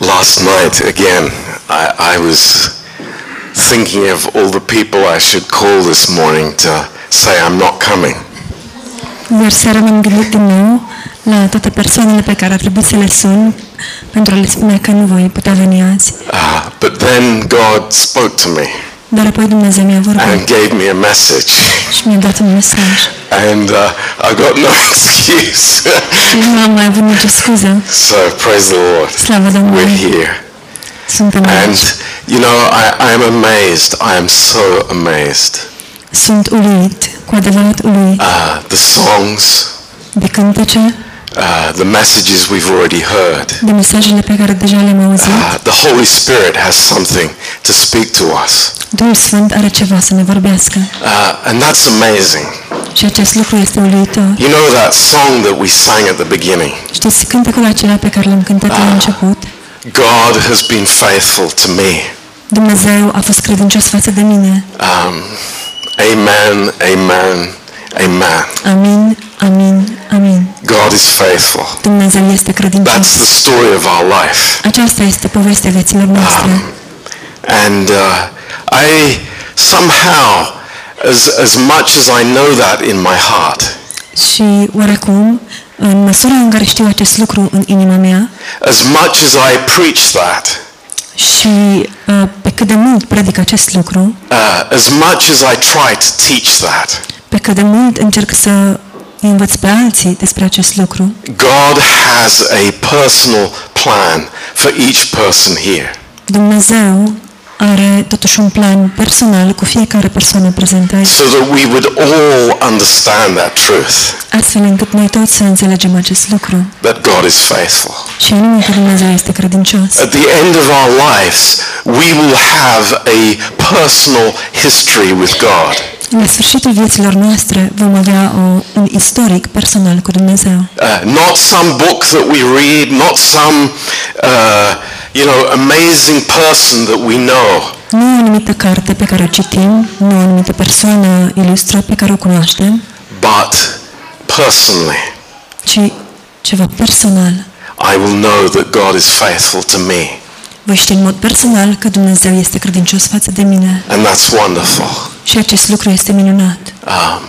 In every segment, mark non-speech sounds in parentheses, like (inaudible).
Last night, again, I, I was thinking of all the people I should call this morning to say I'm not coming. Iar seara m-am gândit din nou la toate persoanele pe care a trebuit să le sun pentru a le spune că nu voi putea veni azi. Uh, but then God spoke to me Dar apoi Dumnezeu mi-a and gave me a message. și mi-a dat un mesaj. And uh, I got no (laughs) excuse. Și nu am mai avut nicio scuză. so praise the Lord. Slavă Domnului. We're here. Suntem And, aici. you know, I, I am amazed. I am so amazed. Sunt uluit, cu adevărat uluit, Uh, the songs, de cântece, uh, the messages we've already heard. de mesajele pe care deja le-am auzit. Uh, the Holy Spirit has something to speak to us. Duhul Sfânt are ceva să ne vorbească. Uh, and that's amazing. Și acest lucru este uluitor. You know that song that we sang at the beginning? Știți cântecul acela pe care l-am cântat la început? God has been faithful to me. Dumnezeu a fost credincios față de mine. Um, amen, amen, amen. Amin, amin, amin. God is faithful. Dumnezeu este credincios. That's the story of our life. Aceasta este povestea vieților noastre. And uh, I somehow, as, as much as I know that in my heart, Și oarecum, în măsura în care știu acest lucru în inima mea as much as I preach that, și uh, pe cât de mult predic acest lucru, uh, as much as I try to teach that, pe cât de mult încerc să îi învăț pe alții despre acest lucru, God has a personal plan for each person here. Dumnezeu are totuși un plan personal cu fiecare persoană prezentă aici, So that we would all understand that truth, astfel încât noi toți să înțelegem acest lucru. that God is faithful. Și anume că Dumnezeu este credincios. At the end of our lives, we will have a personal history with God. La sfârșitul vieților noastre vom avea o, un istoric personal cu Dumnezeu. Uh, not some book that we read, not some, uh, you know, amazing person that we know, Nu o anumită carte pe care o citim, nu o anumită persoană ilustră pe care o cunoaștem, but personally, ci ceva personal. I will know that God is faithful to me. Voi ști în mod personal că Dumnezeu este credincios față de mine. And that's wonderful. Și acest lucru este minunat. Um,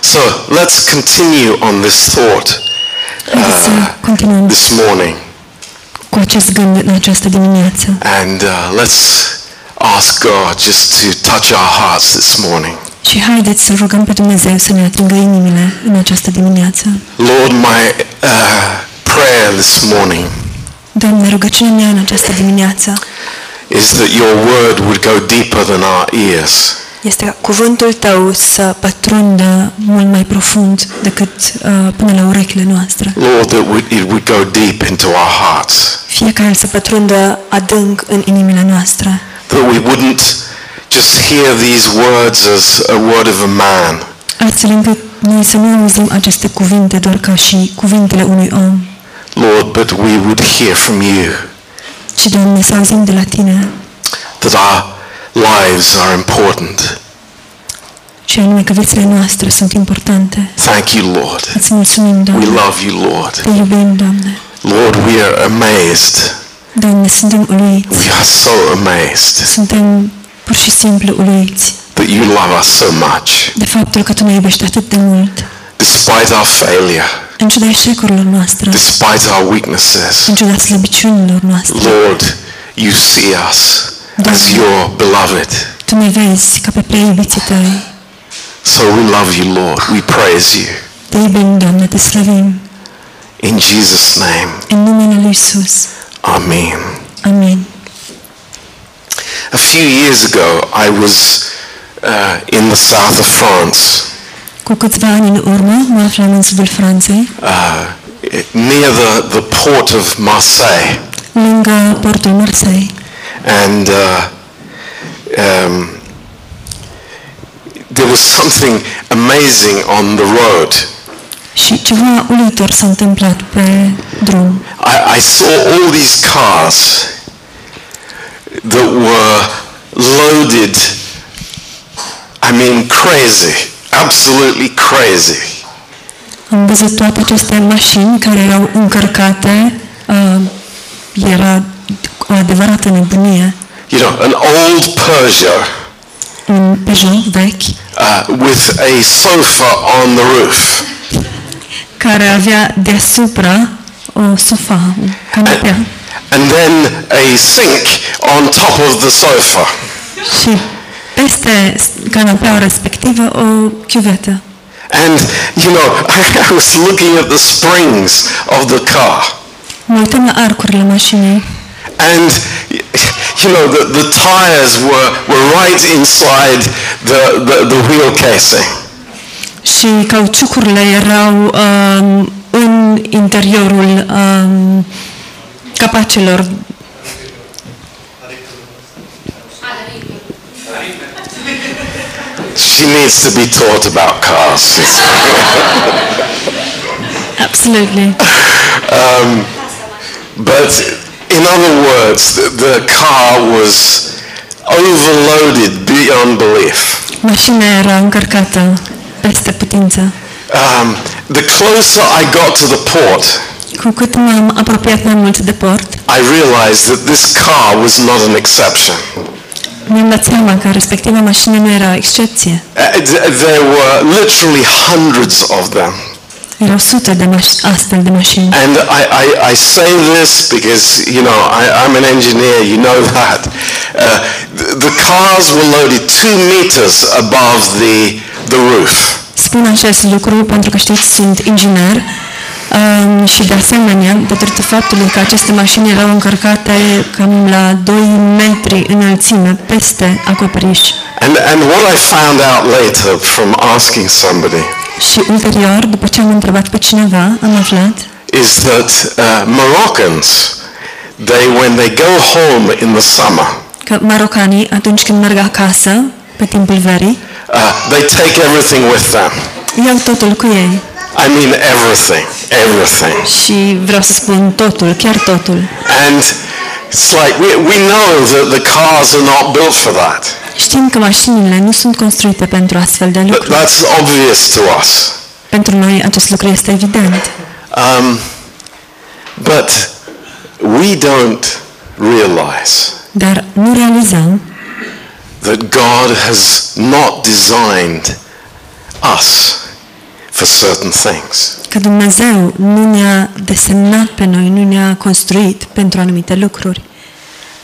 so let's continue on this thought Haideți să uh, continuăm this morning. cu acest gând în această dimineață. And uh, let's ask God just to touch our hearts this morning. Și haideți să rugăm pe Dumnezeu să ne atingă inimile în această dimineață. Lord, my uh, prayer this morning Doamne, rugăciunea mea în această dimineață is that your word would go deeper than our ears. este ca cuvântul Tău să pătrundă mult mai profund decât uh, până la urechile noastre. Lord, that would, it would go deep into our hearts. Fiecare să pătrundă adânc în inimile noastre. That we wouldn't just hear these words as a word of a man, Astfel încât noi să nu auzim aceste cuvinte doar ca și cuvintele unui om, Lord, but we would hear from you. ci, Doamne, să auzim de la Tine That our lives are important. și anume că viețile noastre sunt importante. Thank you, Lord. Îți mulțumim, We Doamne. love you, Lord. Te iubim, Doamne. Lord, we are amazed. Doamne, suntem uluiți. We are so amazed Suntem pur și simplu uluiți that you love us so much. de faptul că Tu ne iubești atât de mult. Despite our failure, În ciuda eșecurilor noastre, despite our weaknesses, în ciuda slăbiciunilor noastre, Lord, you see us as your beloved. Tu ne vezi ca pe prea iubiții Tăi. So we love you, Lord. We praise you. Te iubim, Doamne, Te slăvim. In Jesus' name, În numele Lui Iisus. Amen. Amin. A few years ago, I was uh, in the south of France, Cu câțiva ani în urmă, mă aflam în sudul Franței, uh, near the, the port of Marseille. lângă portul Marseille. And uh, um, there was something amazing on the road. Și ceva uluitor s-a întâmplat pe drum. I, I saw all these cars that were loaded, I mean crazy, absolutely crazy. Am văzut toate aceste mașini care erau încărcate, uh, era multă nebunie. You know, an old Peugeot Un Peugeot vechi uh, with a sofa on the roof. Care avea deasupra o sofa, o canapea And then a sink on top of the sofa. și peste canapeaua respectivă o chiuvetă. And, you know, (laughs) I was looking at the springs of the car. Mă uitam la arcurile mașinii And, you know, the, the tires were, were right inside the, the, the wheel casing. Și cauciucurile erau um, în interiorul um, capacelor. She needs to be taught about cars. Absolutely. But in other words, the, the car was overloaded beyond belief. Mașina era încărcată putință. Um, the closer I got to the port, Cu cât m-am apropiat mai mult de port, I realized that this car was not an exception. mi-am dat seama că respectiva mașină nu era o excepție. Uh, There were literally hundreds of them. Erau sute de astfel de mașini. And I, I, I say this because, you know, I, I'm an engineer, you know that. Uh, the, the cars were loaded two meters above the, the roof. Spun acest lucru pentru că știți, sunt inginer um, și de asemenea, datorită faptului că aceste mașini erau încărcate cam la 2 metri înălțime peste acoperiș. And, and what I found out later from asking somebody Și ulterior, după ce am întrebat pe cineva, am aflat is that uh, Moroccans, they, when they go home in the summer, că marocanii, atunci când merg acasă, pe timpul verii, uh, they take everything with them. iau totul cu ei. I mean everything, everything. Și vreau să spun totul, chiar totul. And it's like we, we know that the cars are not built for that. Știm că mașinile nu sunt construite pentru astfel de But lucruri. that's obvious to us. Pentru noi acest lucru este evident. Um, but we don't realize Dar nu realizăm that God has not designed us for certain things. că Dumnezeu nu ne-a desemnat pe noi, nu ne-a construit pentru anumite lucruri.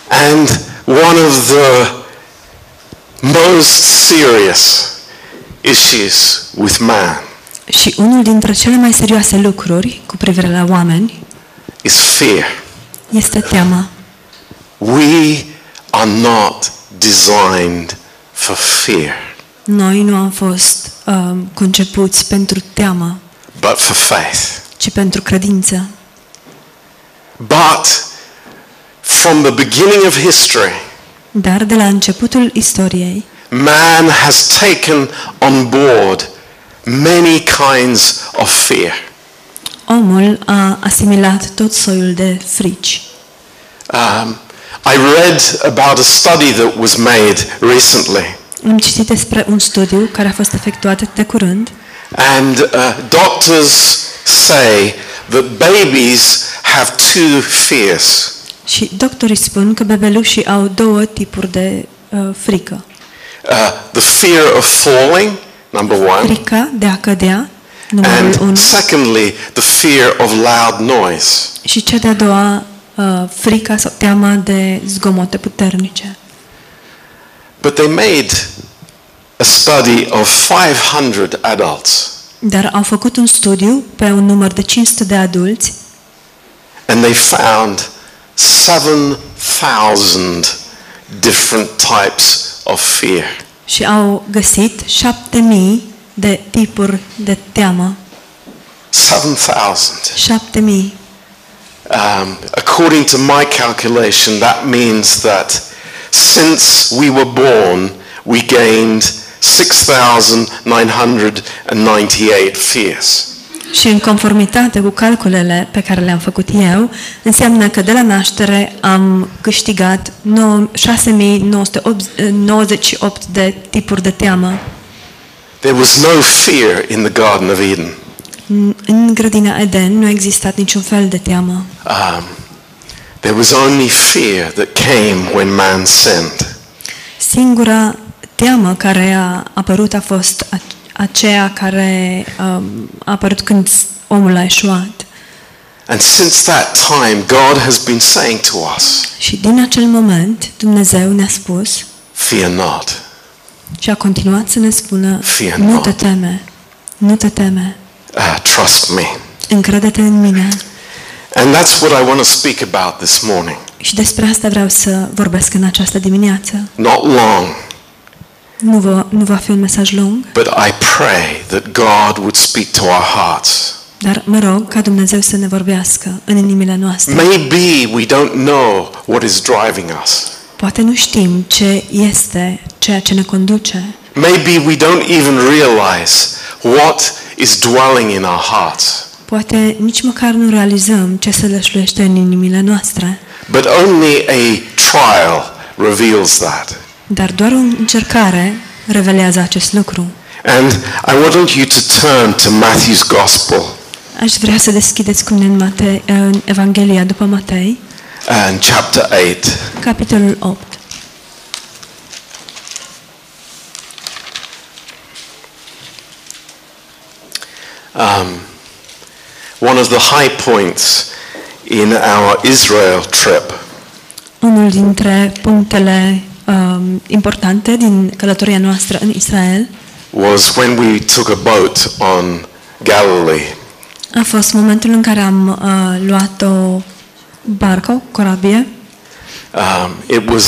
And one of the most serious issues with man Și unul dintre cele mai serioase lucruri cu privire la oameni is fear. este teama. We are not designed for fear, Noi nu am fost um, concepuți pentru teamă, but for faith. ci pentru credință. But from the beginning of history, Dar de la începutul istoriei, man has taken on board many kinds of fear. omul a asimilat tot soiul de frici. Um, I read about a study that was made recently, Am citit despre un studiu care a fost efectuat de curând and uh, doctors say that babies have two fears. și doctorii spun că bebelușii au două tipuri de uh, frică. Uh, the fear of falling, number one, Frica de a cădea, numărul 1, and secondly, the fear of loud noise. și cea de-a doua uh, frica sau teama de zgomote puternice. But they made a study of 500 adults, Dar au făcut un studiu pe un număr de 500 de adulți and they found 7,000 different types of fear. și au găsit 7000 de tipuri de teamă. 7,000. 7000. Um, according to my calculation, that means that since we were born, we gained 6,998 fears. Și în conformitate cu calculele pe care le-am făcut eu, înseamnă că de la naștere am câștigat 9 6998 de tipuri de teamă. There was no fear in the Garden of Eden. În- În grădina Eden nu a existat niciun fel de teamă. Um, There was only fear that came when man sinned. Singura teamă care a apărut a fost a- aceea care um, a apărut când omul a eșuat. And since that time, God has been saying to us, Și din acel moment Dumnezeu ne-a spus Fear not. și a continuat să ne spună Fear nu not. te teme, nu te teme, Uh, trust me. încrede-te în mine. And that's what I want to speak about this morning. Și despre asta vreau să vorbesc în această dimineață. Not long, Nu va, nu va fi un mesaj lung, but I pray that God would speak to our hearts. dar mă rog ca Dumnezeu să ne vorbească în inimile noastre. Maybe we don't know what is driving us. Poate nu știm ce este ceea ce ne conduce. Maybe we don't even realize what is dwelling in our hearts. Poate nici măcar nu realizăm ce se lășluiește în inimile noastre. But only a trial reveals that. Dar doar o încercare revelează acest lucru. And I want you to turn to Matthew's Gospel Aș vrea să deschideți cu mine în, Mate, în Evanghelia după Matei, and chapter 8. capitolul 8. Um, one of the high points in our Israel trip Unul dintre punctele um, importante din călătoria noastră în Israel was when we took a boat on Galilee. a fost momentul în care am uh, luat o barcă, corabie, Um, it was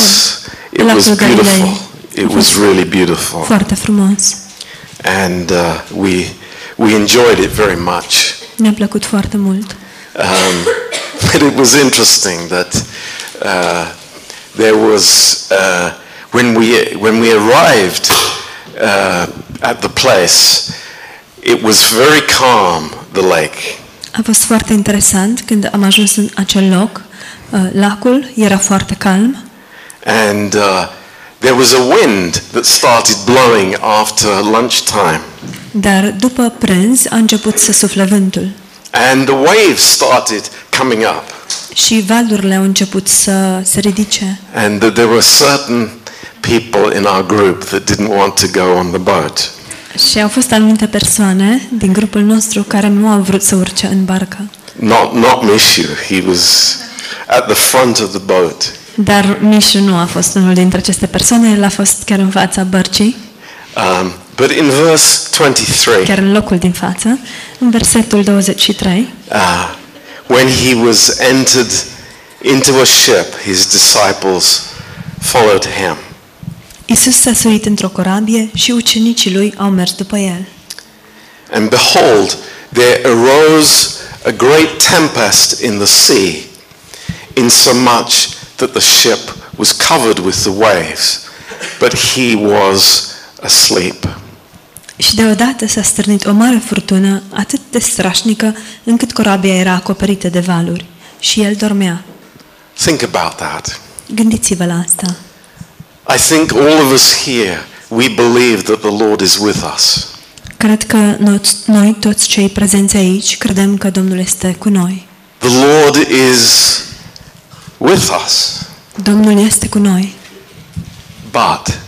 it was beautiful. It was really beautiful, foarte frumos. and uh, we we enjoyed it very much. Ne-a plăcut foarte mult. Um, but it was interesting that uh, there was uh, when we when we arrived uh, at the place, it was very calm. The lake, A fost foarte interesant când am ajuns în acel loc. Uh, lacul era foarte calm and uh, there was a wind that started blowing after lunchtime, Dar după prânz a început să sufle vântul and the waves started coming up, și valurile au început să se ridice. and that there were certain people in our group that didn't want to go on the boat. Și au fost anumite persoane din grupul nostru care nu au vrut să urce în barcă. Not not Mishu. He was at the front of the boat. Dar Mișu nu a fost unul dintre aceste persoane, el a fost chiar în fața bărcii, Um, but in verse 23, chiar în locul din față, în versetul 23, uh, when he was entered into a ship, his disciples followed him. Isus s-a suit într-o corabie și ucenicii lui au mers după el. And behold, there arose a great tempest in the sea, insomuch that the ship was covered with the waves, but he was asleep. Și deodată s-a stârnit o mare furtună atât de strașnică încât corabia era acoperită de valuri și el dormea. Think about that. Gândiți-vă la asta. I think all of us here, we believe that the Lord is with us. Cred că noți, noi toți cei prezenți aici credem că Domnul este cu noi. The Lord is with us, Domnul este cu noi, but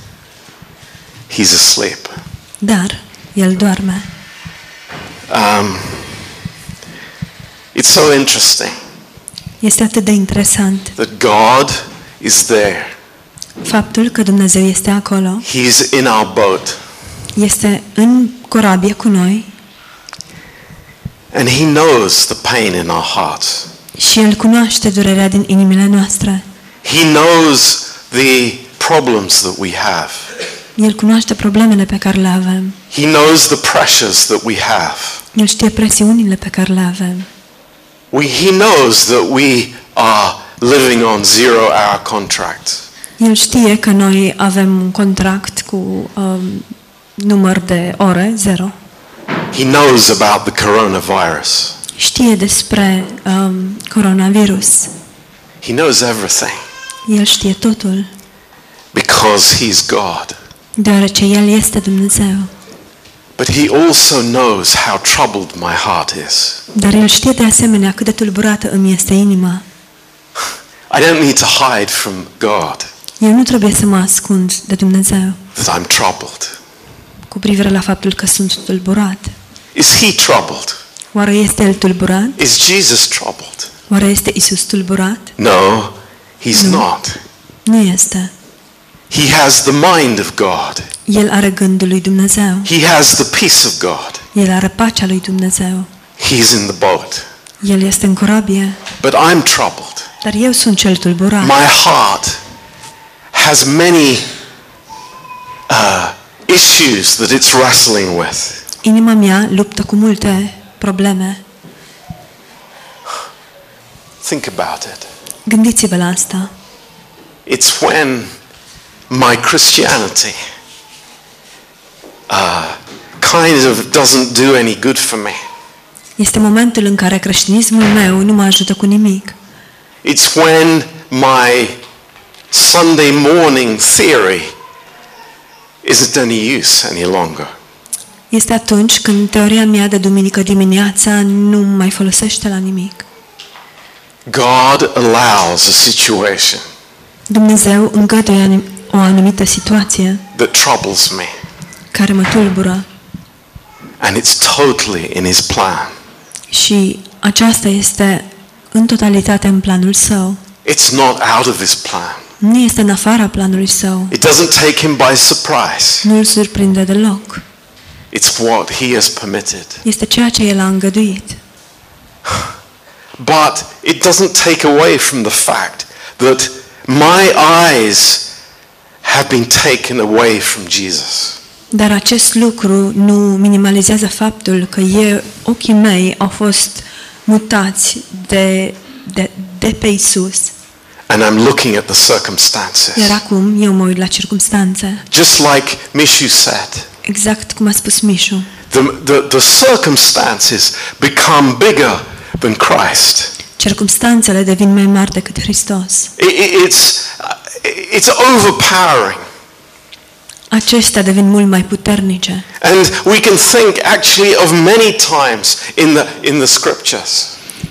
he's asleep. Dar el doarme. Um, it's so interesting Este atât de interesant that God is there. faptul că Dumnezeu este acolo, He's in our boat, este în corabie cu noi and He knows the pain in our hearts. și El cunoaște durerea din inimile noastre. He knows the problems that we have. El cunoaște problemele pe care le avem. He knows the pressures that we have. El știe presiunile pe care le avem. We, he knows that we are living on zero hour contracts. El știe că noi avem un contract cu um, număr de ore, zero. He knows about the coronavirus. Știe despre um, coronavirus. He knows everything El știe totul, because He's God. Deoarece El este Dumnezeu. But He also knows how troubled my heart is. Dar El știe de asemenea cât de tulburată îmi este inima. I don't need to hide from God Eu nu trebuie să mă ascund de Dumnezeu that I'm troubled. cu privire la faptul că sunt tulburat. Is he troubled? Oare este El tulburat? Is Jesus troubled? Oare este Isus tulburat? No, he's not. Nu este. He has the mind of God. El are gândul lui Dumnezeu. He has the peace of God. El are pacea lui Dumnezeu. He's in the boat. El este în corabie. But I'm troubled. Dar eu sunt cel tulburat. My heart has many uh, issues that it's wrestling with. Inima mea luptă cu multe probleme. Think about it. Gândiți-vă la asta. It's when my Christianity uh, kind of doesn't do any good for me. Este momentul în care creștinismul meu nu mă ajută cu nimic. It's when my Sunday morning theory isn't any use any longer. Este atunci când teoria mea de duminică dimineața nu mai folosește la nimic. God allows a situation Dumnezeu îngăduie anim- o anumită situație that troubles me, care mă tulbură and it's totally in His plan. și aceasta este în totalitate în planul său. It's not out of His plan. Nu este în afara planului său. It doesn't take Him by surprise. Nu îl surprinde deloc. It's what He has permitted. Este ceea ce el a îngăduit. But it doesn't take away from the fact that my eyes have been taken away from Jesus. Dar acest lucru nu minimalizează faptul că eu, ochii mei au fost mutați de, de, de pe Isus. And I'm looking at the circumstances. Iar acum eu mă uit la circumstanțe. Just like Mishu said, Exact cum a spus Mișu. the, the, the circumstances become bigger than Christ. Circumstanțele devin mai mari decât Hristos. It- it- it's, it's overpowering. Acestea devin mult mai puternice. And we can think actually of many times in the, in the scriptures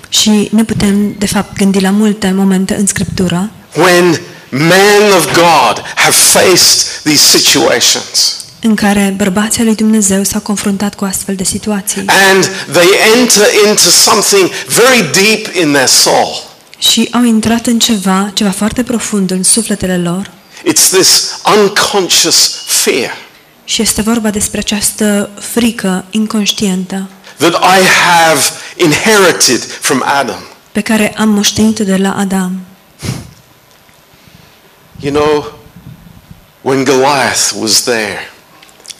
Și ne putem, de fapt, gândi la multe momente în Scriptură when men of God have faced these situations în care bărbații lui Dumnezeu s-au confruntat cu astfel de situații and they enter into something very deep in their soul. și au intrat în ceva, ceva foarte profund în sufletele lor It's this unconscious fear și este vorba despre această frică inconștientă that I have inherited from Adam. pe care am moștenit-o de la Adam. You know, when Goliath was there,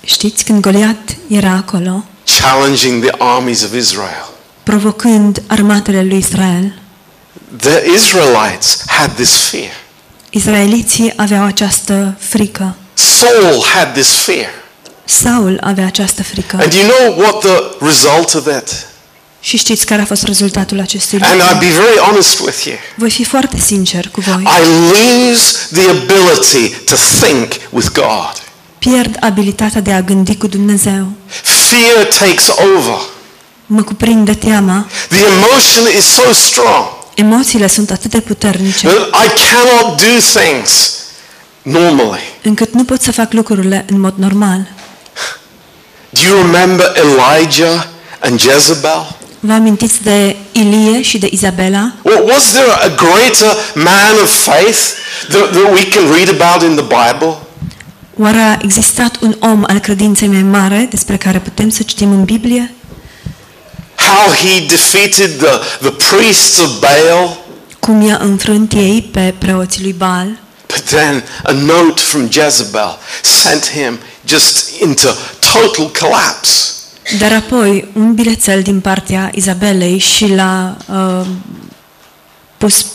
Știți, când Goliat era acolo, challenging the armies of Israel, provocând armatele lui Israel, the Israelites had this fear. Israeliții aveau această frică. Saul had this fear. Saul avea această frică. And you know what the result of it? Și știți care a fost rezultatul acestui And I'll lucru? be very honest with you. Voi fi foarte sincer cu voi. I lose the ability to think with God. Pierd abilitatea de a gândi cu Dumnezeu. Fear takes over. Mă cuprinde teama. The emotion is so strong Emoțiile sunt atât de puternice that I cannot do things normally. încât nu pot să fac lucrurile în mod normal. Do you remember Elijah and Jezebel? Vă amintiți de Ilie și de Izabela? Well, was there a greater man of faith that, that we can read about in the Bible? Oare a existat un om al credinței mai mare despre care putem să citim în Biblie? How he defeated the, the priests of Baal? Cum i-a înfrânt ei pe preoții lui Baal? But then a note from Jezebel sent him just into total collapse. Dar apoi un bilețel din partea Izabelei și l-a uh, pus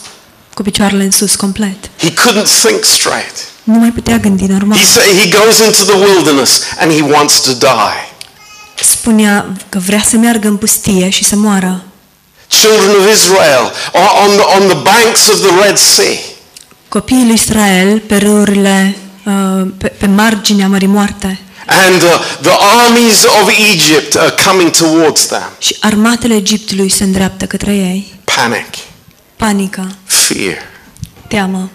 cu picioarele în sus complet. He couldn't think straight. Nu mai putea gândi normal. He said he goes into the wilderness and he wants to die. Spunea că vrea să meargă în pustie și să moară. Children of Israel are on the, on the banks of the Red Sea. Copiii lui Israel pe râurile, uh, pe, pe marginea Mării Moarte And uh, the armies of Egypt are coming towards them. și armatele Egiptului se îndreaptă către ei. Panic, Panică, fear. teamă.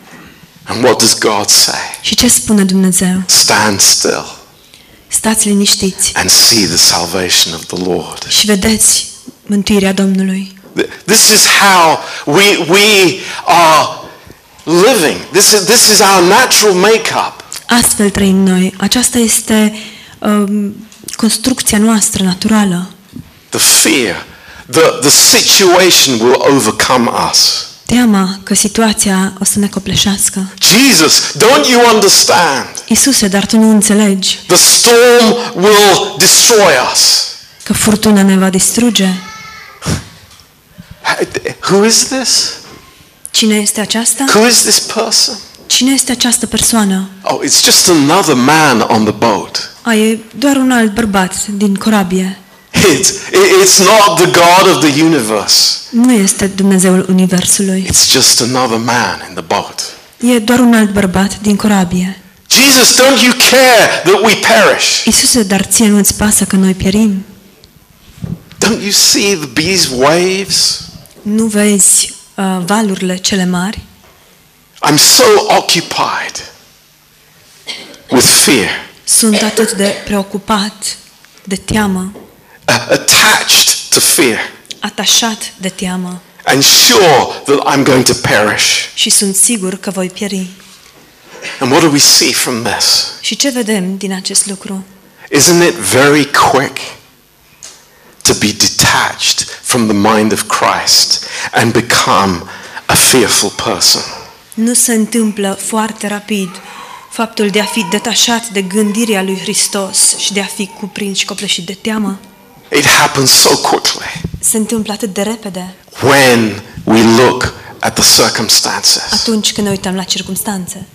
And what does God say? Și ce spune Dumnezeu? Stand still Stați liniștiți and see the salvation of the Lord. și vedeți mântuirea Domnului. This is how we, we are living. This is, this is our natural makeup. Astfel trăim noi. Aceasta este um, construcția noastră naturală. The fear, the, the situation will overcome us. Teama că situația o să ne copleșească. Jesus, don't you understand? Iisuse, dar tu nu înțelegi The storm will destroy us. că furtuna ne va distruge. Who is this? Cine este aceasta? Who is this person? Cine este această persoană? Oh, it's just another man on the boat. A, e doar un alt bărbat din corabie. It's, it's not the God of the universe. Nu este Dumnezeul Universului. It's just another man in the boat. E doar un alt bărbat din corabie. Jesus, don't you care that we perish? Iisuse, dar ție nu-ți pasă că noi pierim? Don't you see the, these waves? Nu vezi uh, valurile cele mari? I'm so occupied with fear, Sunt atât de preocupat de teamă, uh, attached to fear, atașat de teamă and sure that I'm going to perish. și sunt sigur că voi pieri. And what do we see from this? Și ce vedem din acest lucru? Isn't it very quick to be detached from the mind of Christ and become a fearful person? Nu se întâmplă foarte rapid faptul de a fi detașat de gândirea lui Hristos și de a fi cuprins și copleșit de teamă? It happens so quickly Se întâmplă atât de repede when we look at the circumstances. atunci când ne uităm la circumstanțe.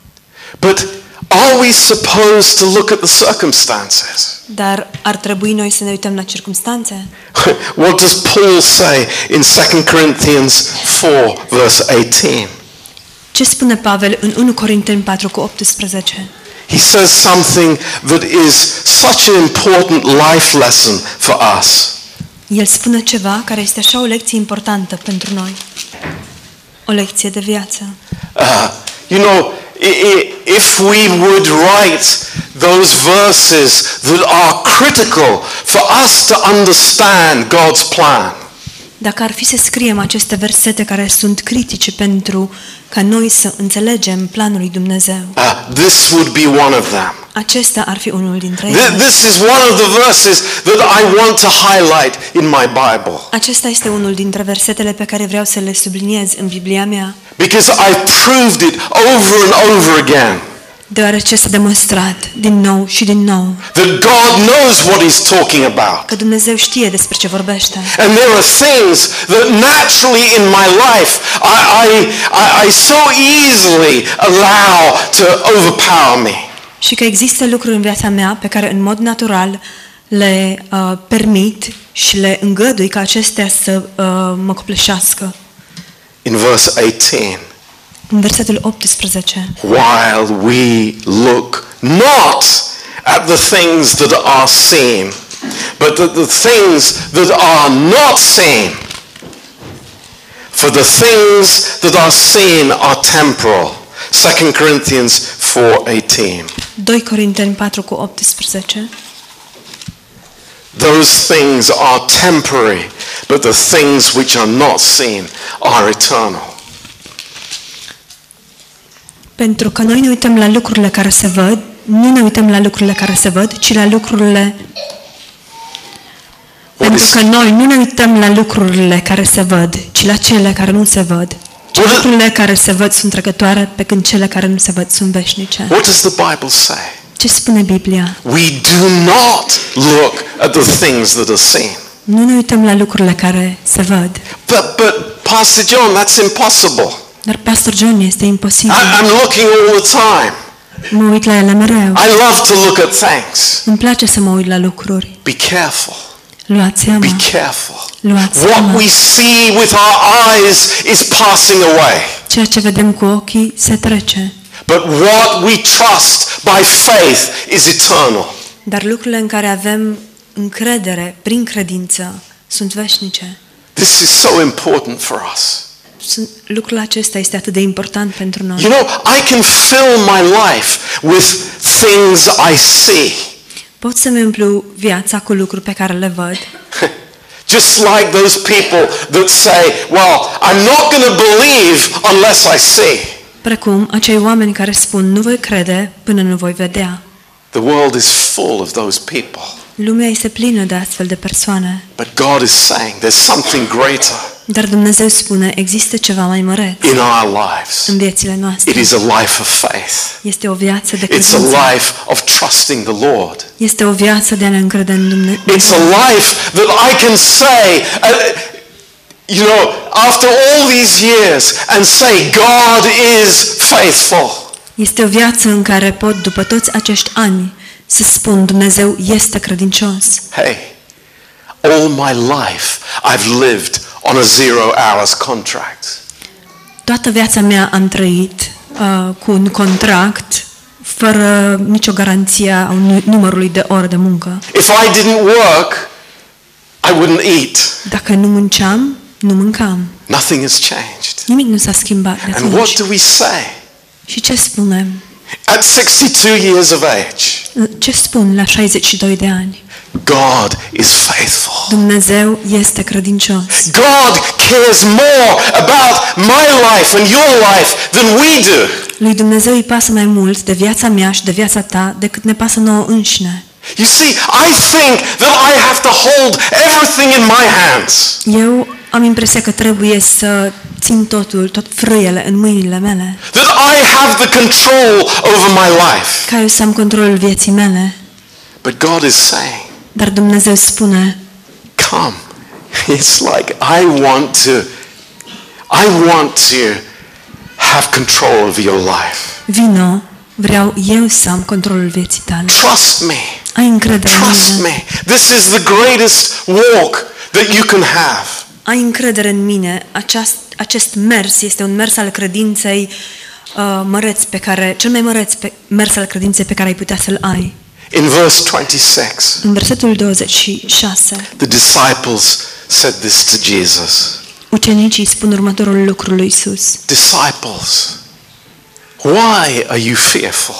But are we supposed to look at the circumstances? Dar ar trebui noi să ne uităm la circumstanțe? (laughs) What does Paul say in 2 Corinthians 4, verse 18? Ce spune Pavel în 1 Corinteni 4 cu 18? He says something that is such an important life lesson for us. El spune ceva care este așa o lecție importantă pentru noi. O lecție de viață. Uh, you know, i- i- if we would write those verses that are critical for us to understand God's plan, Dacă ar fi să scriem aceste versete care sunt critice pentru ca noi să înțelegem planul lui Dumnezeu, uh, this would be one of them. acesta ar fi unul dintre Th- ele. This is one of the verses that I want to highlight in my Bible Acesta este unul dintre versetele pe care vreau să le subliniez în Biblia mea, because I've proved it over and over again deoarece s-a demonstrat din nou și din nou that God knows what He's talking about. că Dumnezeu știe despre ce vorbește. And there are things that naturally in my life I, I, I, I so easily allow to overpower me. Și că există lucruri în viața mea pe care în mod natural le uh, permit și le îngădui ca acestea să uh, mă copleșească. In verse 18, În versetul 18. while we look not at the things that are seen, but at the things that are not seen. For the things that are seen are temporal. 2 Corinthians 4:18. 2 Corinteni 4 cu 18. Those things are temporary, but the things which are not seen are eternal. Pentru că noi ne uităm la lucrurile care se văd, nu ne uităm la lucrurile care se văd, ci la lucrurile What Pentru is, că noi nu ne uităm la lucrurile care se văd, ci la cele care nu se văd. Ci What- lucrurile care se văd sunt trecătoare, pe când cele care nu se văd sunt veșnice. what does the Bible say? Ce spune Biblia? We do not look at the things that are seen. Nu ne uităm la lucrurile care se văd. But, but Pastor John, that's impossible. Dar Pastor John este imposibil. I, I'm looking all the time. Mă uit la ele mereu. I love to look at things. Îmi place să mă uit la lucruri. Be careful. Luați seama. Be careful. Luați What seama. we see with our eyes is passing away. Ceea ce vedem cu ochii se trece. But what we trust by faith is eternal. Dar lucrurile în care avem încredere prin credință sunt veșnice. This is so important for us. Sunt, lucrul acesta este atât de important pentru noi. You know, I can fill my life with things I see. Pot să-mi umplu viața cu lucruri pe care le văd. (laughs) Just like those people that say, well, I'm not going to believe unless I see. Precum acei oameni care spun, nu voi crede până nu voi vedea. The world is full of those people. Lumea este plină de astfel de persoane. But God is saying there's something greater Dar Dumnezeu spune, există ceva mai măreț in our lives. în viețile It noastre. is a life of faith. Este o viață de It's a credință. life of trusting the Lord. Este o viață de a ne încrede în It's Dumnezeu. a life that I can say, uh, you know, after all these years and say, God is faithful. Este o viață în care pot, după toți acești ani, să spun Dumnezeu este credincios. Hey, all my life I've lived on a zero hours contract. Toată viața mea am trăit uh, cu un contract fără nicio garanție a nu- numărului de ore de muncă. If I didn't work, I wouldn't eat. Dacă nu munceam, nu mâncam. Nothing has changed. Nimic nu s-a schimbat de And what atunci. do we say? Și ce spunem? At 62 years of age, Ce spun la 62 de ani? God is faithful. Dumnezeu este credincios. God cares more about my life and your life than we do. Lui Dumnezeu îi pasă mai mult de viața mea și de viața ta decât ne pasă nouă înșine. You see, I think that I have to hold everything in my hands. Eu am impresia că trebuie să țin totul, tot frâiele în mâinile mele, That I have the control over my life. ca eu să am controlul vieții mele. But God is saying, Dar Dumnezeu spune, come. It's like I want to I want to have control of your life. vino, vreau eu să am controlul vieții tale. Trust me. Ai încredere în Trust mine. me. This is the greatest walk that you can have. Ai încredere în mine. Aceast, acest mers este un mers al credinței uh, măreț pe care, cel mai măreț pe, mers al credinței pe care ai putea să-l ai. In verse 26, În versetul 26, the disciples said this to Jesus. ucenicii spun următorul lucru lui Isus. Disciples, why are you fearful?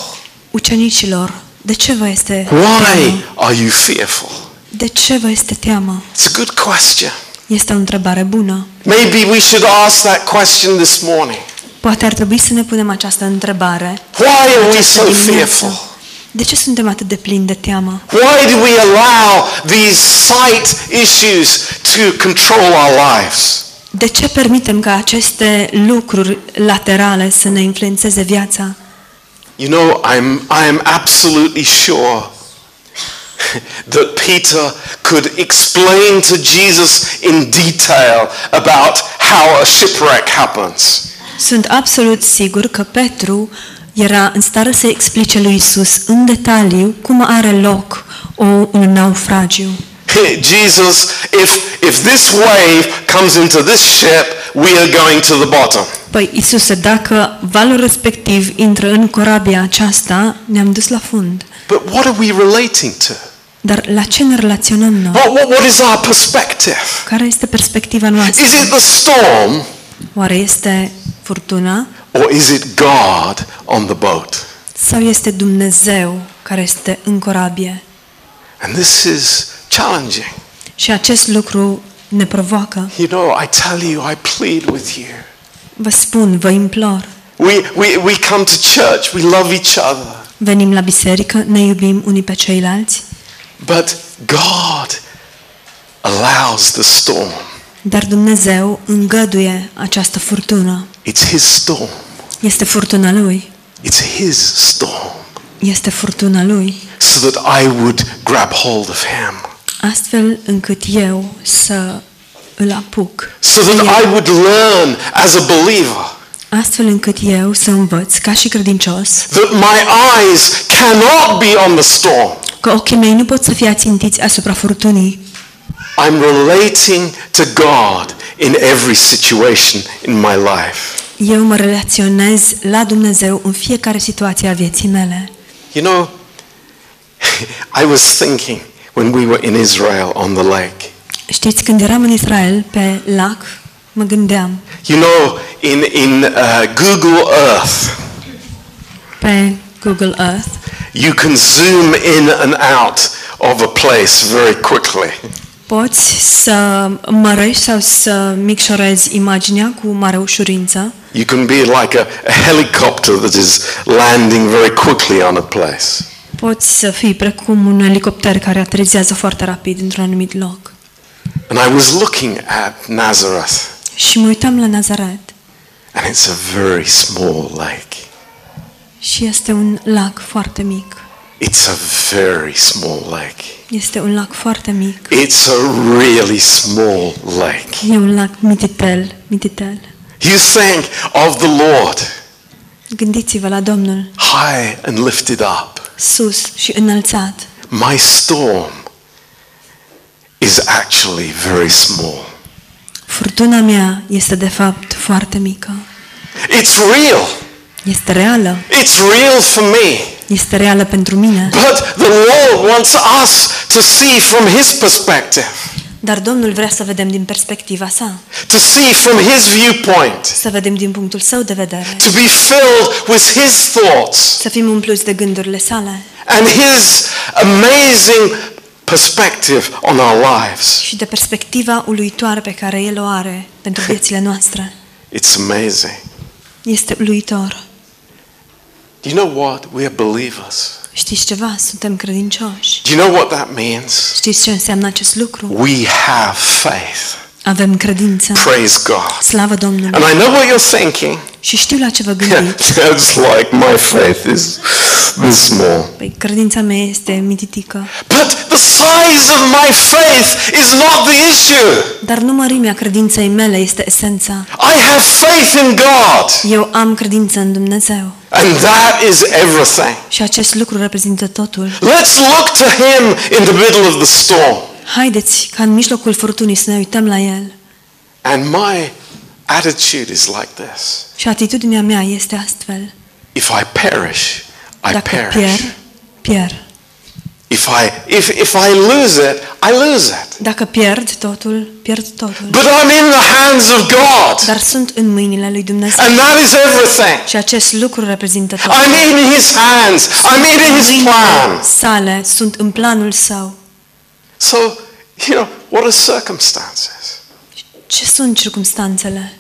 Ucenicilor, de ce vă este Why teamă? are you fearful? De ce vă este teamă? It's a good question. Este o întrebare bună. Maybe we should ask that question this morning. Poate ar trebui să ne punem această întrebare. Why are we această so dimineață. fearful? De ce suntem atât de plini de teamă? Why do we allow these sight issues to control our lives? De ce permitem ca aceste lucruri laterale să ne influențeze viața? You know, I'm, I am absolutely sure that Peter could explain to Jesus in detail about how a shipwreck happens. Sunt absolut sigur că Petru era în stare să explice lui Isus în detaliu cum are loc o, un naufragiu. Jesus, if, if this wave comes into this ship, we are going to the bottom. Păi, Isuse, dacă valul respectiv intră în corabia aceasta, ne-am dus la fund. But what are we relating to? Dar la ce ne relaționăm noi? What, what, what is our perspective? Care este perspectiva noastră? Is it the storm Oare este furtuna or is it God on the boat? sau este Dumnezeu care este în corabie? And this is challenging. Și acest lucru ne provoacă. You know, I tell you, I plead with you. Vă spun, vă implor, We, we, we come to church, we love each other. venim la biserică, ne iubim unii pe ceilalți, But God allows the storm. Dar Dumnezeu îngăduie această furtună. It's His storm. Este furtuna Lui. It's His storm. Este furtuna Lui. So that I would grab hold of Him. Astfel încât eu să îl apuc. So that I would learn as a believer Astfel încât eu să învăț, ca și credincios, that my eyes cannot be on the storm. că ochii mei nu pot să fie ațintiți asupra furtunii, I'm relating to God in every situation in my life. Eu mă relaționez la Dumnezeu în fiecare situație a vieții mele. You know, (laughs) I was thinking when we were in Israel on the lake, Știți, când eram în Israel pe lac, Mă gândeam You know, in, in uh, Google Earth, pe Google Earth, you can zoom in and out of a place very quickly. Poți să mărești sau să micșorezi imaginea cu mare ușurință. You can be like a, a helicopter that is landing very quickly on a place. Poți să fii precum un elicopter care aterizează foarte rapid într-un anumit loc. And I was looking at Nazareth, Și mă uitam la Nazaret and it's a very small lake. și este un lac foarte mic. It's a very small lake. Este un lac foarte mic. It's a really small lake. E un lac mititel, mititel. You think of the Lord Gândiți-vă la Domnul, high and lifted up. sus și înălțat. My storm is actually very small. Furtuna mea este de fapt foarte mică. It's real. Este reală. It's real for me. Este reală pentru mine. But the Lord wants us to see from His perspective, Dar Domnul vrea să vedem din perspectiva sa. to see from His viewpoint, Să vedem din punctul său de vedere. to be filled with His thoughts Să fim umpluți de gândurile sale and His amazing perspective on our lives. și de perspectiva uluitoare pe care El o are pentru viețile noastre. It's amazing. Este uluitor. Do you know what? We are believers. Știți ceva? Suntem credincioși. Do you know what that means? Știți ce înseamnă acest lucru? We have faith. Avem credință. Praise God. Slavă Domnului. And I know what you're thinking. Și știu la ce vă (laughs) gândiți. That's like my faith is this small. Păi credința mea este mititică. But the size of my faith is not the issue. Dar nu mărimea credinței mele este esența. I have faith in God. Eu am credință în Dumnezeu. And that is everything. Și acest lucru reprezintă totul. Let's look to Him in the middle of the storm. Haideți ca în mijlocul furtunii să ne uităm la El. And my attitude is like this. Și atitudinea mea este astfel. If I perish, I Dacă perish. pierd, pierd. If I, if, if I lose it, I lose it. Dacă pierd totul, pierd totul. But I'm in the hands of God. Dar sunt în mâinile lui Dumnezeu. And that is everything. Și acest lucru reprezintă totul. I'm in His hands. I'm in His Mâinile plan. sale sunt în planul său. So, you know, what are circumstances? Ce sunt circumstanțele?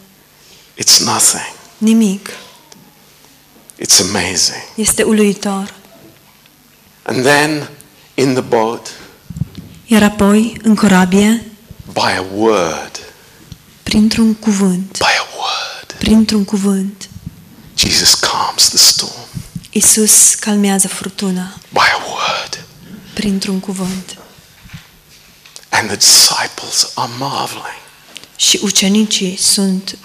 It's nothing. Nimic. It's amazing. Este uluitor. And then in the boat, Iar apoi, în corabie, by a word, printr-un cuvânt, by a word, printr-un cuvânt, Jesus calms the storm. Isus calmează furtuna By a word. printr-un cuvânt. And the disciples are marveling. Și ucenicii sunt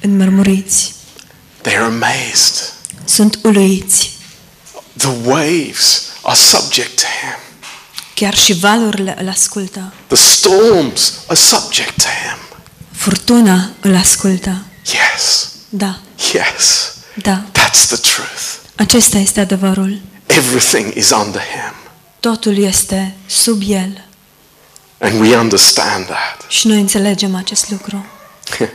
înmărmuriți, They're amazed. sunt uluiți. The waves are subject to him. Chiar și valurile îl ascultă. The storms are subject to him. Furtuna îl ascultă. Yes. Da, Yes. da. That's the truth. Acesta este adevărul. Everything is under him. Totul este sub el. And we understand that. Și noi înțelegem acest lucru. (laughs)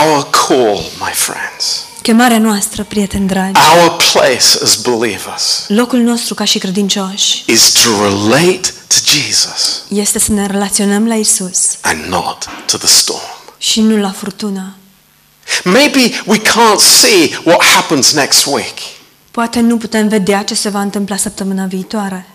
Our call, my friends, Chemarea noastră, prieteni dragi, our place as believers locul nostru ca și credincioși is to relate to Jesus este să ne relaționăm la Isus and not to the storm. și nu la furtună. Maybe we can't see what happens next week, Poate nu putem vedea ce se va întâmpla săptămâna viitoare,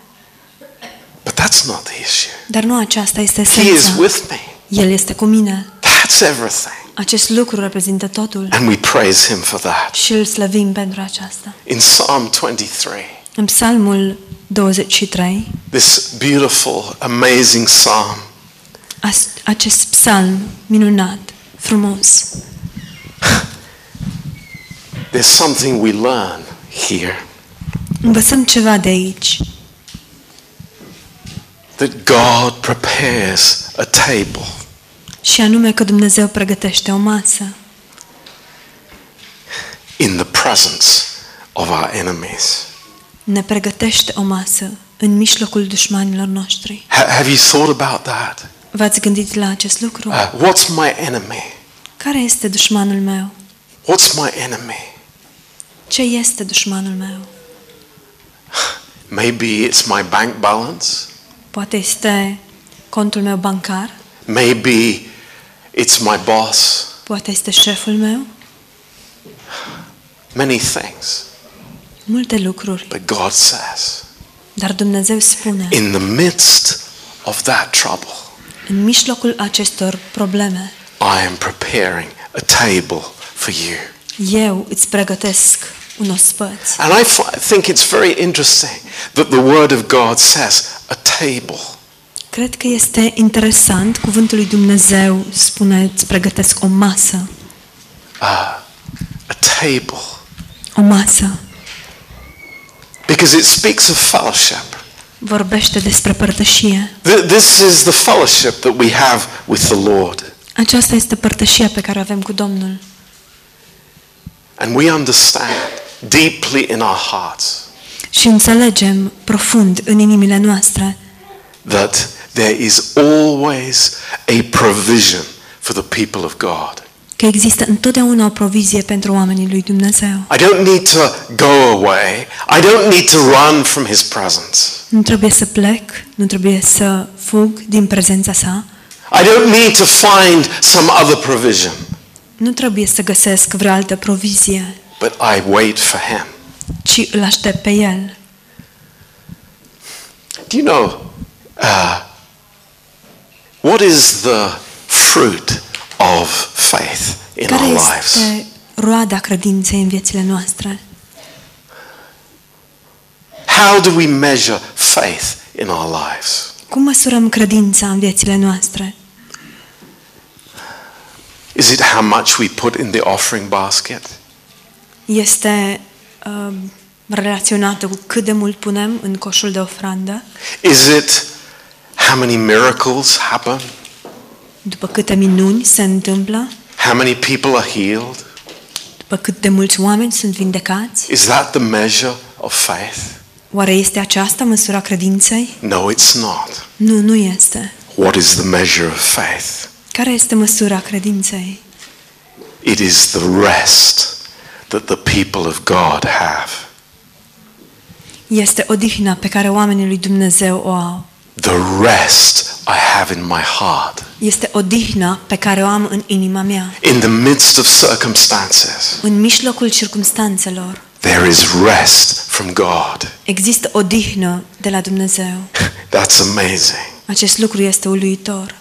but that's not the issue. dar nu aceasta este He is esența. with me. El este cu mine. That's everything. Acest lucru reprezintă totul And we praise him for that. și îl slăvim pentru aceasta. In Psalm 23, În Psalmul 23, this beautiful, amazing psalm, as- acest psalm minunat, frumos, there's something we learn here învățăm ceva de aici. That God prepares a table Și anume că Dumnezeu pregătește o masă in the presence of our enemies. ne pregătește o masă în mijlocul dușmanilor noștri. Ha- have you thought about that? V-ați gândit la acest lucru? Uh, what's my enemy? Care este dușmanul meu? What's my enemy? Ce este dușmanul meu? Maybe it's my bank balance. Poate este contul meu bancar, Maybe it's my boss. poate este șeful meu, Many things. multe lucruri. But God says, Dar Dumnezeu spune, in the midst of that trouble, în mijlocul acestor probleme, I am preparing a table for you. eu îți pregătesc un ospăț. And I fi- think it's very interesting that the Word of God says a table. Cred că este interesant, cuvântul lui Dumnezeu spune, îți pregătesc o masă. A table. O masă. Because it speaks of fellowship. Vorbește despre părtășie. Th- This is the fellowship that we have with the Lord. Aceasta este părtășia pe care o avem cu Domnul. And we understand deeply in our hearts Și înțelegem profund în inimile noastre that there is always a provision for the people of God. că există întotdeauna o provizie pentru oamenii lui Dumnezeu. I don't need to go away. I don't need to run from His presence. Nu trebuie să plec, nu trebuie să fug din prezența sa, I don't need to find some other provision, nu trebuie să găsesc vreo altă provizie, but I wait for Him. ci îl aștept pe El. Do you know uh, what is the fruit of faith in Care our lives? este roada credinței în viețile noastre? How do we measure faith in our lives? Cum măsurăm credința în viețile noastre? Is it how much we put in the offering basket? Este uh, relaționată cu cât de mult punem în coșul de ofrandă, Is it how many miracles happen? după câte minuni se întâmplă, How many people are healed? după cât de mulți oameni sunt vindecați. Is that the measure of faith? Oare este aceasta măsura credinței? No, it's not. Nu, nu este. What is the measure of faith? Care este măsura credinței? It is the rest that the people of God have. Este odihna pe care oamenii lui Dumnezeu o au. The rest I have in my heart. Este odihna pe care o am în inima mea. In the midst of circumstances, În mijlocul circumstanțelor there is rest from God. (laughs) există odihnă de la Dumnezeu. That's amazing. Acest lucru este uluitor.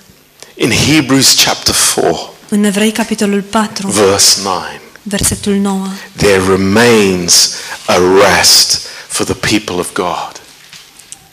In Hebrews chapter 4, În Evrei, capitolul 4, verse 9, versetul 9, there remains a rest for the people of God.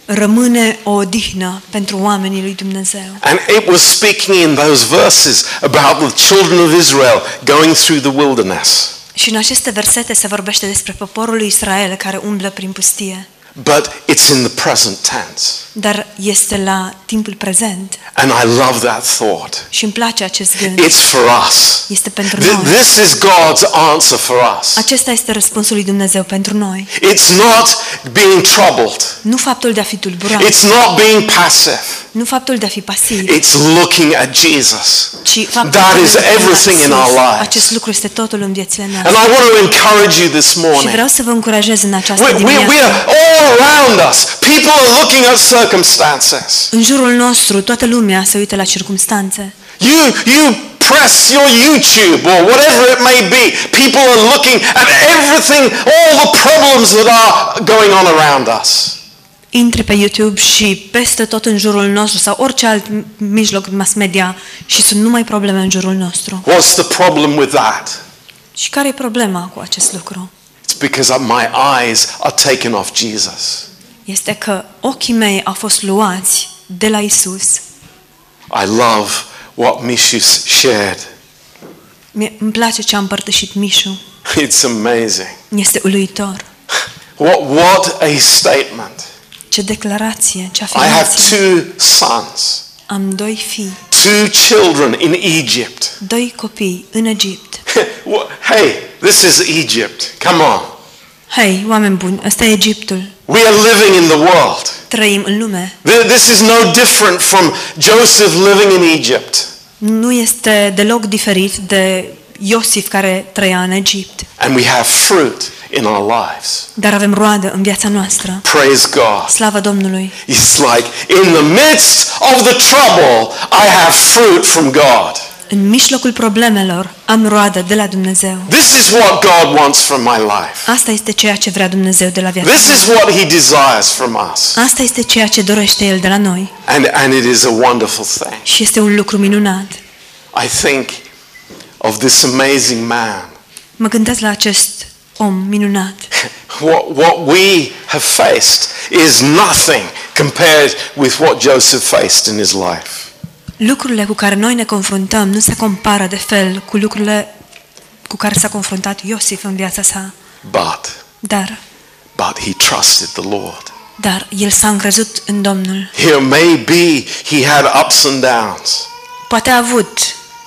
rămâne o odihnă pentru oamenii lui Dumnezeu. And it was speaking in those verses about the children of Israel going through the wilderness. Și în aceste versete se vorbește despre poporul lui Israel care umblă prin pustie. But it's in the present tense. Dar este la timpul prezent And I love that thought. și îmi place acest gând. It's for us. Este pentru Th- noi. This is God's answer for us. Acesta este răspunsul lui Dumnezeu pentru noi. It's not being troubled. Nu faptul de a fi tulburat, It's not being passive. nu faptul de a fi pasiv, It's looking at Jesus. ci faptul That de a is fi everything in sus. our lives. Acest lucru este totul în viețile And noastre. I want to encourage you this Și morning. vreau să vă încurajez în această We, we, we dimineață. are all around us. People are looking at circumstances. În jurul nostru, toată lumea se uită la circumstanțe. You, you press your YouTube or whatever it may be. People are looking at everything, all the problems that are going on around us. Intri pe YouTube și peste tot în jurul nostru sau orice alt mijloc mass media și sunt numai probleme în jurul nostru. What's the problem with that? Și care e problema cu acest lucru? It's because my eyes are taken off Jesus. Este că ochii mei au fost luați de la Isus. I love what Mishu shared. Mie, îmi place ce a împărtășit Mișu. It's amazing. Este uluitor. What, what a statement. Ce declarație, ce I have afirmație. two sons, Am doi fii, two children in Egypt. doi copii în Egipt. (laughs) hey, this is Egypt. Come on. Hei, oameni buni, ăsta e Egiptul. We are living in the world. trăim în lume. Th- This is no different from Joseph living in Egypt. Nu este deloc diferit de Iosif care trăia în Egipt. And we have fruit in our lives. Dar avem roadă în viața noastră. Praise God. Slavă Domnului! It's like in the midst of the trouble, I have fruit from God. În mijlocul problemelor am roadă de la Dumnezeu. This is what God wants from my life. Asta este ceea ce vrea Dumnezeu de la viața This is noastră. what He desires from us. Asta este ceea ce dorește El de la noi. And, and it is a wonderful thing. Și este un lucru minunat. I think of this amazing man. Mă gândesc la acest om minunat. (laughs) What, what we have faced is nothing compared with what Joseph faced in his life. Lucrurile cu care noi ne confruntăm nu se compară de fel cu lucrurile cu care s-a confruntat Iosif în viața sa. But, Dar, but he trusted the Lord. dar el s-a încrezut în Domnul. Here, maybe he had ups and downs. Poate a avut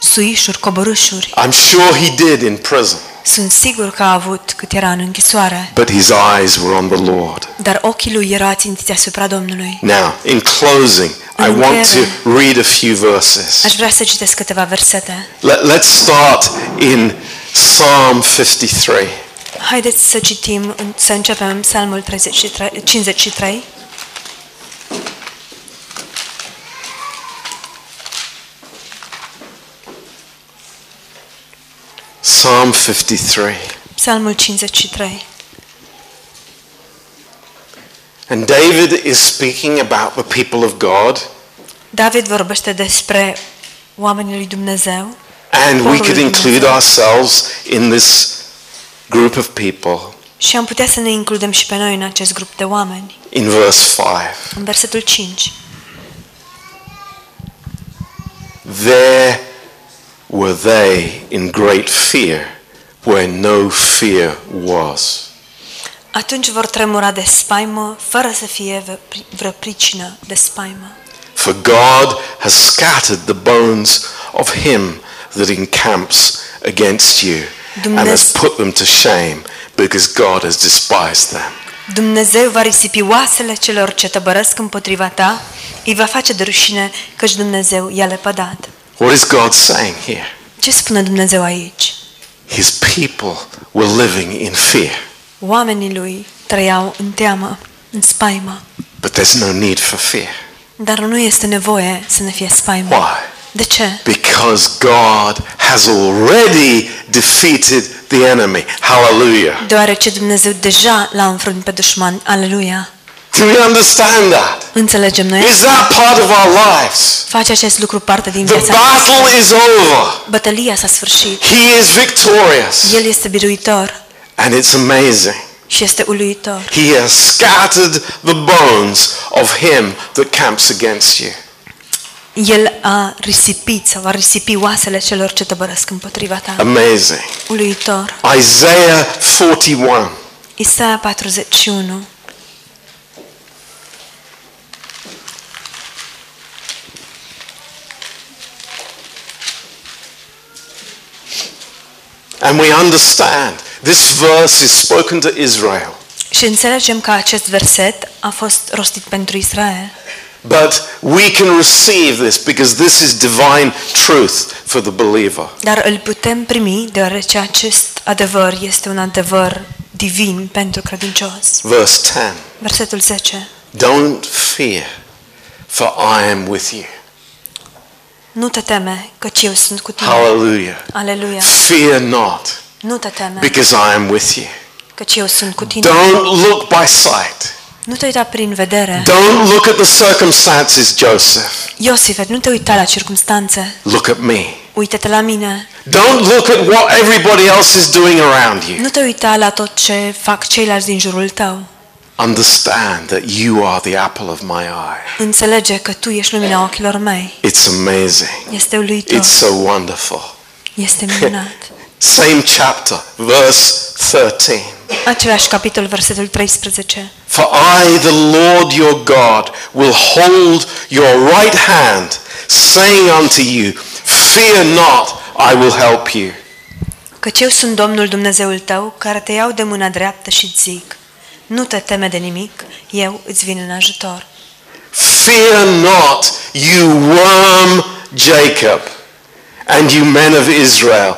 suișuri, coborâșuri. I'm sure he did in prison. Sunt sigur că a avut cât era în închisoare. But his eyes were on the Lord. Dar ochii lui erau țintiți asupra Domnului. Now, in closing, I want to read a few verses. Aș vrea să citesc câteva versete. Let, let's start in Psalm 53. Haideți să citim, în- să începem Psalmul 33, 53. Psalm 53. Psalmul 53. And David is speaking about the people of God, David vorbește despre oamenii lui Dumnezeu and we Poporul could lui include Dumnezeu. ourselves in this group of people și am putea să ne includem și pe noi în acest grup de oameni. in verse 5. În versetul 5. There were they in great fear where no fear was. Atunci vor tremura de spaimă, fără să fie vreo pri- vreo pricină de spaimă. For God has scattered the bones of him that encamps against you and has Dumnezeu- put them to shame because God has despised them. Dumnezeu va risipi oasele celor ce tăbărăsc împotriva ta, îi va face de rușine, căci Dumnezeu i-a lepădat. What is God saying here? Ce spune Dumnezeu aici? His people were living in fear, Oamenii lui trăiau în teamă, în spaimă, but there's no need for fear. dar nu este nevoie să ne fie spaimă. Why? De ce? Because God has already defeated the enemy. Hallelujah. Deoarece Dumnezeu deja l-a înfrânt pe dușman. Aleluia! Do we understand that? Înțelegem noi? Is that part of our lives? Face acest lucru parte din The viața noastră. battle is over. Bătălia s-a sfârșit. He is victorious. El este biruitor And it's amazing. și este uluitor. He has scattered the bones of him that camps against you. El a risipit sau a risipi oasele celor ce tăbărăsc împotriva ta. Amazing. Uluitor. Isaiah 41. Isaia 41. And we understand this verse is spoken to Israel. Și înțelegem că acest verset a fost rostit pentru Israel. But we can receive this because this is divine truth for the believer. Dar îl putem primi deoarece acest adevăr este un adevăr divin pentru credincios. Verse 10. Versetul 10. Don't fear, for I am with you. Nu te teme, căci eu sunt cu tine. Hallelujah. Aleluia. Fear not, Nu te teme, because I am with you. căci eu sunt cu tine. Don't look by sight. Nu te uita prin vedere. Don't look at the circumstances, Joseph. Iosife, nu te uita la circumstanțe. Look at me. Uită-te la mine. Don't look at what everybody else is doing around you. Nu te uita la tot ce fac ceilalți din jurul tău. Understand that you are the apple of my eye. Înțelege că tu ești lumina ochilor mei. It's amazing. Este uluitor. It's so wonderful. Este (laughs) minunat. Same chapter, verse 13. Același capitol, versetul 13. For I, the Lord your God, will hold your right hand, saying unto you, Fear not, I will help you. Căci eu sunt Domnul Dumnezeul tău, care te iau de mâna dreaptă și îți zic, nu te teme de nimic, eu îți vin în ajutor. Fear not, you worm Jacob, and you men of Israel.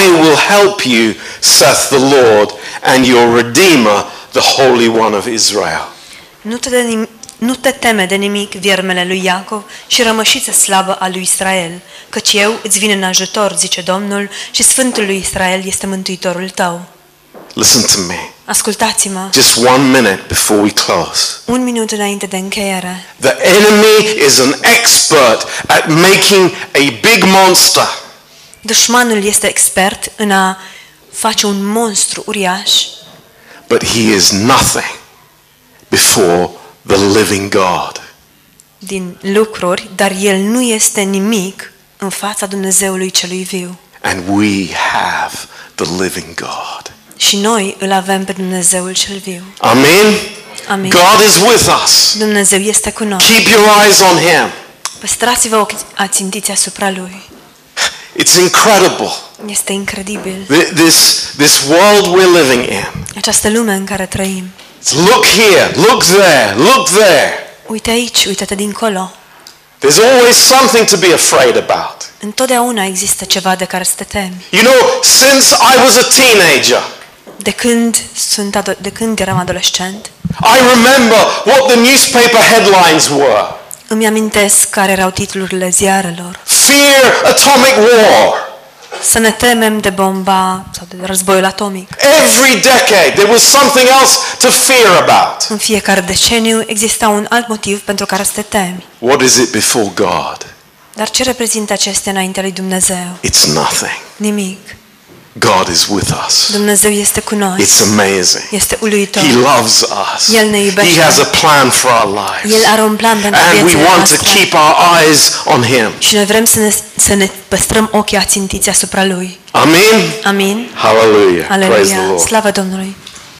I will help you, saith the Lord, and your Redeemer, the Holy One of Israel. Nu te, de nim- nu te teme de nimic, viermele lui Iacov și rămășiță slabă a lui Israel, căci eu îți vin în ajutor, zice Domnul, și Sfântul lui Israel este mântuitorul tău. Listen to me. Ascultați-mă, Just one minute before we close. un minut înainte de încheiere. The enemy is an expert at making a big monster. Dușmanul este expert în a face un monstru uriaș, But he is nothing before the living God. din lucruri, dar el nu este nimic în fața Dumnezeului celui viu. And we have the living God. Și noi îl avem pe Dumnezeul cel viu. Amen. Amin. God is with us. Dumnezeu este cu noi. Keep your eyes on him. Păstrați-vă ochii ațintiți asupra lui. It's incredible. Este incredibil. Th- This, this world we're living in. Această lume în care trăim. It's look here, look there, look there. Uite aici, uite-te dincolo. There's always something to be afraid about. Întotdeauna există ceva de care să te temi. You know, since I was a teenager, De când, sunt ado- de când eram adolescent, I remember what the newspaper headlines were. îmi amintesc care erau titlurile ziarelor. Fear atomic war. Să ne temem de bomba sau de războiul atomic. Every decade there was something else to fear about. În fiecare deceniu exista un alt motiv pentru care să te temi. What is it before God? Dar ce reprezintă acestea înaintea lui Dumnezeu? It's nothing. Nimic. God is with us. Dumnezeu este cu noi. It's amazing. Este uluitor. He loves us. El ne iubește. He has a plan for our lives. El are un plan pentru And we viețile want to noastre. keep our eyes on Him. Și noi vrem să ne, să ne păstrăm ochii ațintiți asupra Lui. Amen. Amin. Hallelujah. Praise the Aleluia. Lord. Slavă Domnului.